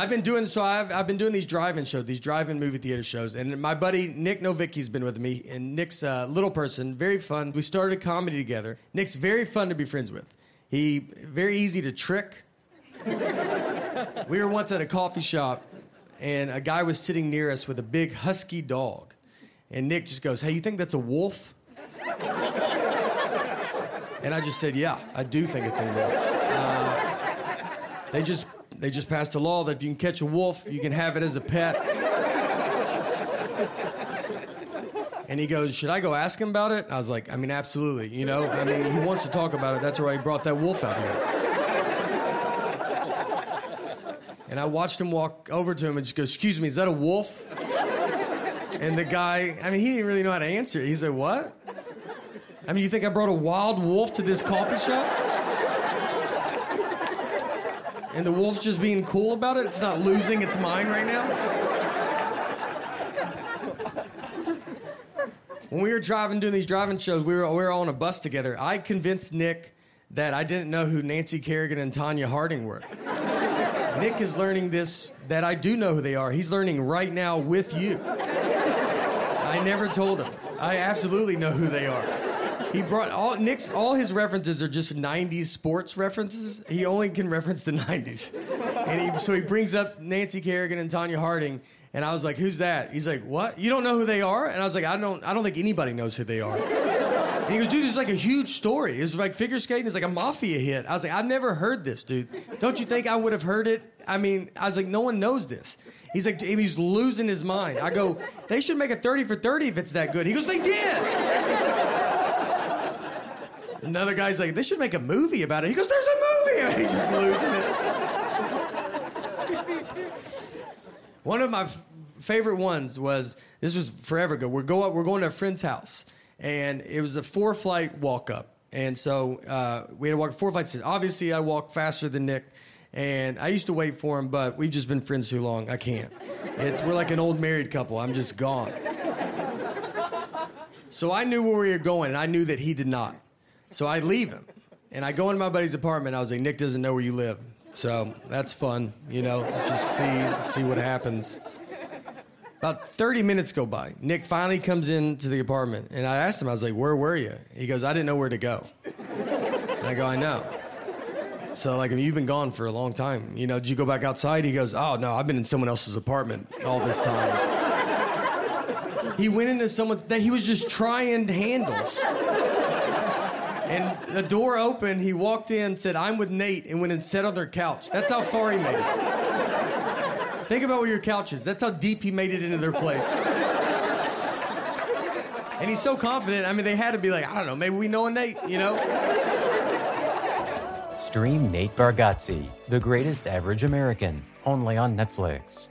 I've been doing so. I've, I've been doing these drive-in shows, these drive-in movie theater shows, and my buddy Nick Novicki's been with me. And Nick's a little person, very fun. We started a comedy together. Nick's very fun to be friends with. He very easy to trick. we were once at a coffee shop, and a guy was sitting near us with a big husky dog, and Nick just goes, "Hey, you think that's a wolf?" And I just said, "Yeah, I do think it's a wolf." Uh, they just they just passed a law that if you can catch a wolf, you can have it as a pet. And he goes, Should I go ask him about it? I was like, I mean, absolutely. You know, I mean, he wants to talk about it. That's why he brought that wolf out here. And I watched him walk over to him and just go, Excuse me, is that a wolf? And the guy, I mean, he didn't really know how to answer. He said, What? I mean, you think I brought a wild wolf to this coffee shop? And the wolf's just being cool about it? It's not losing its mind right now? When we were driving, doing these driving shows, we were, we were on a bus together. I convinced Nick that I didn't know who Nancy Kerrigan and Tonya Harding were. Nick is learning this, that I do know who they are. He's learning right now with you. I never told him. I absolutely know who they are. He brought all Nick's all his references are just 90s sports references. He only can reference the 90s. And he, so he brings up Nancy Kerrigan and Tonya Harding and I was like, "Who's that?" He's like, "What? You don't know who they are?" And I was like, "I don't I don't think anybody knows who they are." And he goes, "Dude, it's like a huge story. It's like figure skating is like a mafia hit." I was like, "I've never heard this, dude. Don't you think I would have heard it?" I mean, I was like, "No one knows this." He's like, he's losing his mind. I go, "They should make a 30 for 30 if it's that good." He goes, "They did." Another guy's like, they should make a movie about it. He goes, there's a movie. He's just losing it. One of my f- favorite ones was this was forever ago. We're go up, we're going to a friend's house, and it was a four flight walk up, and so uh, we had to walk four flights. Obviously, I walk faster than Nick. And I used to wait for him, but we've just been friends too long. I can't. It's we're like an old married couple. I'm just gone. So I knew where we were going, and I knew that he did not. So I leave him, and I go into my buddy's apartment. I was like, Nick doesn't know where you live, so that's fun, you know. Just see see what happens. About 30 minutes go by. Nick finally comes into the apartment, and I asked him, I was like, "Where were you?" He goes, "I didn't know where to go." And I go, "I know." So like, you've been gone for a long time. You know, did you go back outside? He goes, "Oh no, I've been in someone else's apartment all this time." he went into someone's that he was just trying handles. And the door opened, he walked in, said, I'm with Nate, and went and sat on their couch. That's how far he made it. Think about where your couch is. That's how deep he made it into their place. And he's so confident. I mean, they had to be like, I don't know, maybe we know a Nate, you know? Stream Nate Bargatze, The Greatest Average American, only on Netflix.